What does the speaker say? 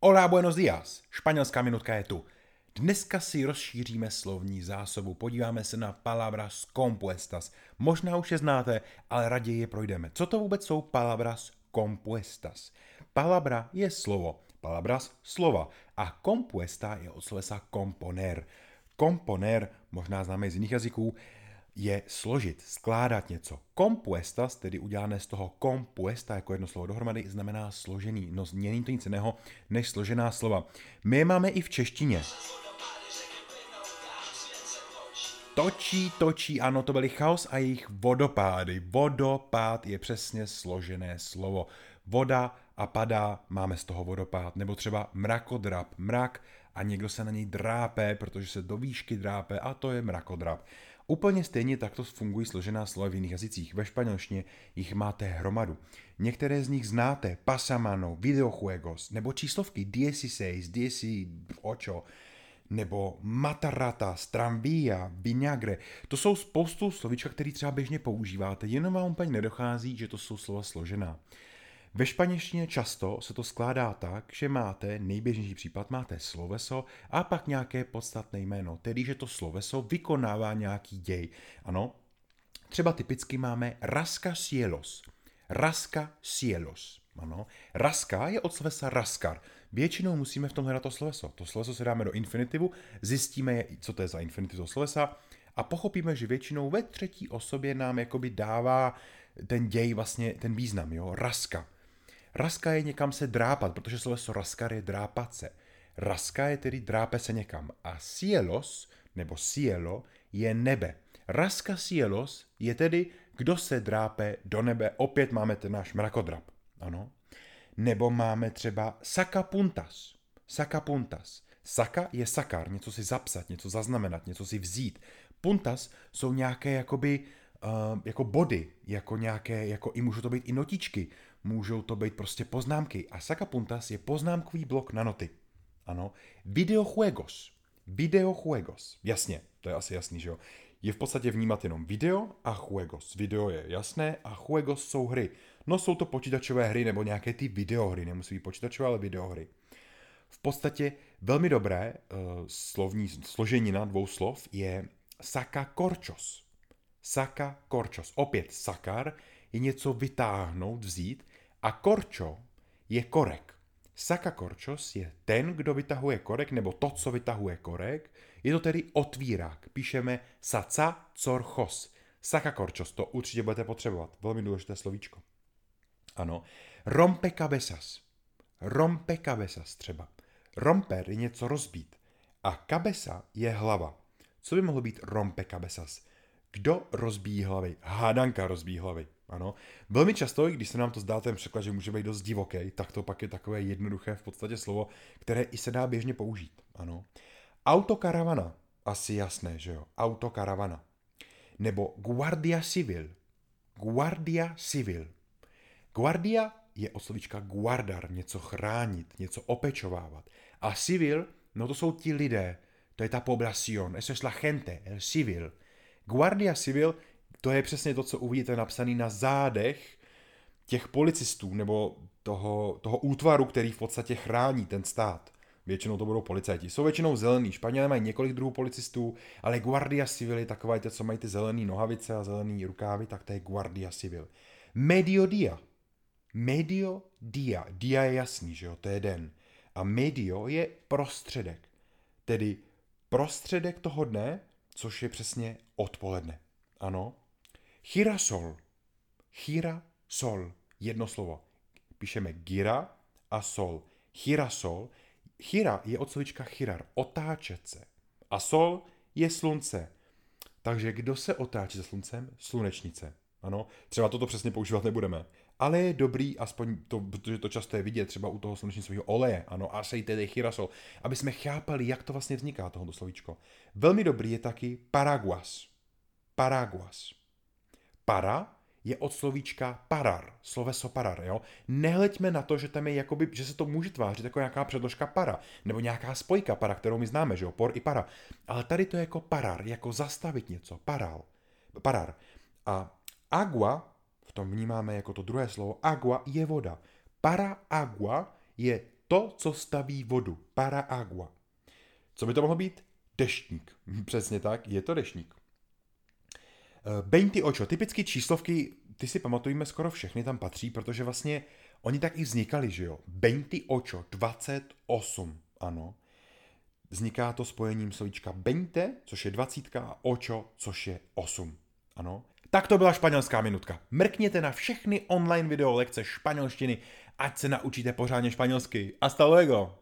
Hola, buenos días. Španělská minutka je tu. Dneska si rozšíříme slovní zásobu. Podíváme se na palabras compuestas. Možná už je znáte, ale raději je projdeme. Co to vůbec jsou palabras compuestas? Palabra je slovo, palabras slova a compuesta je od slovesa componer. Componer, možná známe z jiných jazyků, je složit, skládat něco. Compuestas, tedy udělané z toho compuesta jako jedno slovo dohromady, znamená složený. No není to nic jiného než složená slova. My máme i v češtině. Točí, točí, ano, to byly chaos a jejich vodopády. Vodopád je přesně složené slovo. Voda a padá, máme z toho vodopád. Nebo třeba mrakodrap, mrak a někdo se na něj drápe, protože se do výšky drápe a to je mrakodrap. Úplně stejně takto fungují složená slova v jiných jazycích. Ve španělštině jich máte hromadu. Některé z nich znáte, pasamano, videojuegos, nebo číslovky 16, 18, nebo matarata, stramvia, vinagre. To jsou spoustu slovíčka, které třeba běžně používáte, jenom vám úplně nedochází, že to jsou slova složená. Ve španělštině často se to skládá tak, že máte, nejběžnější případ, máte sloveso a pak nějaké podstatné jméno, tedy že to sloveso vykonává nějaký děj. Ano, třeba typicky máme raska cielos. Raska cielos. Ano, raska je od slovesa raskar. Většinou musíme v tom hledat to sloveso. To sloveso se dáme do infinitivu, zjistíme, co to je za infinitiv toho slovesa a pochopíme, že většinou ve třetí osobě nám jakoby dává ten děj vlastně ten význam, jo, raska. Raska je někam se drápat, protože sloveso raskar je drápat se. Raska je tedy drápe se někam. A cielos, nebo cielo, je nebe. Raska cielos je tedy, kdo se drápe do nebe. Opět máme ten náš mrakodrap. Ano. Nebo máme třeba sakapuntas. Sakapuntas. Saka je sakar, něco si zapsat, něco zaznamenat, něco si vzít. Puntas jsou nějaké jakoby uh, jako body, jako nějaké, jako i můžou to být i notičky, můžou to být prostě poznámky. A Sakapuntas je poznámkový blok na noty. Ano, videojuegos. Videojuegos. Jasně, to je asi jasný, že jo. Je v podstatě vnímat jenom video a juegos. Video je jasné a juegos jsou hry. No jsou to počítačové hry nebo nějaké ty videohry, nemusí být počítačové, ale videohry. V podstatě velmi dobré uh, slovní složenina dvou slov je saka korčos. Saka korčos. Opět sakar je něco vytáhnout, vzít a korčo je korek. Saka korčos je ten, kdo vytahuje korek, nebo to, co vytahuje korek. Je to tedy otvírák. Píšeme saca corchos. Saka korčos, to určitě budete potřebovat. Velmi důležité slovíčko. Ano. Rompe cabezas. Rompe cabezas třeba. Romper je něco rozbít. A cabeza je hlava. Co by mohlo být rompe cabezas? Kdo rozbíjí hlavy? Hádanka rozbíjí hlavy. Ano. Velmi často, když se nám to zdá ten překlad, že může být dost divoký, tak to pak je takové jednoduché v podstatě slovo, které i se dá běžně použít. Ano. Autokaravana. Asi jasné, že jo? Autokaravana. Nebo Guardia Civil. Guardia Civil. Guardia je od slovíčka guardar, něco chránit, něco opečovávat. A civil, no to jsou ti lidé, to je ta poblacion, eso es la gente, el civil. Guardia Civil, to je přesně to, co uvidíte napsaný na zádech těch policistů nebo toho, toho útvaru, který v podstatě chrání ten stát. Většinou to budou policajti. Jsou většinou zelený. Španělé mají několik druhů policistů, ale Guardia Civil je taková, co mají ty zelený nohavice a zelený rukávy, tak to je Guardia Civil. Mediodia. Medio dia. Dia je jasný, že jo, to je den. A medio je prostředek. Tedy prostředek toho dne, což je přesně odpoledne. Ano. Chirasol. Chira sol. Jedno slovo. Píšeme gira a sol. Chirasol. Chira je od slovička chirar. Otáčet se. A sol je slunce. Takže kdo se otáčí za sluncem? Slunečnice. Ano, třeba toto přesně používat nebudeme. Ale je dobrý, aspoň to, protože to často je vidět, třeba u toho slunečnicového oleje, ano, aceite de chirasol, aby jsme chápali, jak to vlastně vzniká, tohoto slovíčko. Velmi dobrý je taky paraguas. Paraguas. Para je od slovíčka parar, sloveso parar, jo. Nehleďme na to, že tam je jakoby, že se to může tvářit jako nějaká předložka para, nebo nějaká spojka para, kterou my známe, že jo, por i para. Ale tady to je jako parar, jako zastavit něco, paral, parar. A Agua, v tom vnímáme jako to druhé slovo, agua je voda. Para agua je to, co staví vodu. Para agua. Co by to mohlo být? Deštník. Přesně tak, je to deštník. Bejnty očo, typicky číslovky, ty si pamatujeme skoro všechny tam patří, protože vlastně oni tak i vznikali, že jo. Bejnty očo, 28, ano. Vzniká to spojením slovíčka bejnte, což je 20, a očo, což je 8, ano. Tak to byla španělská minutka. Mrkněte na všechny online video lekce španělštiny, ať se naučíte pořádně španělsky. Hasta luego!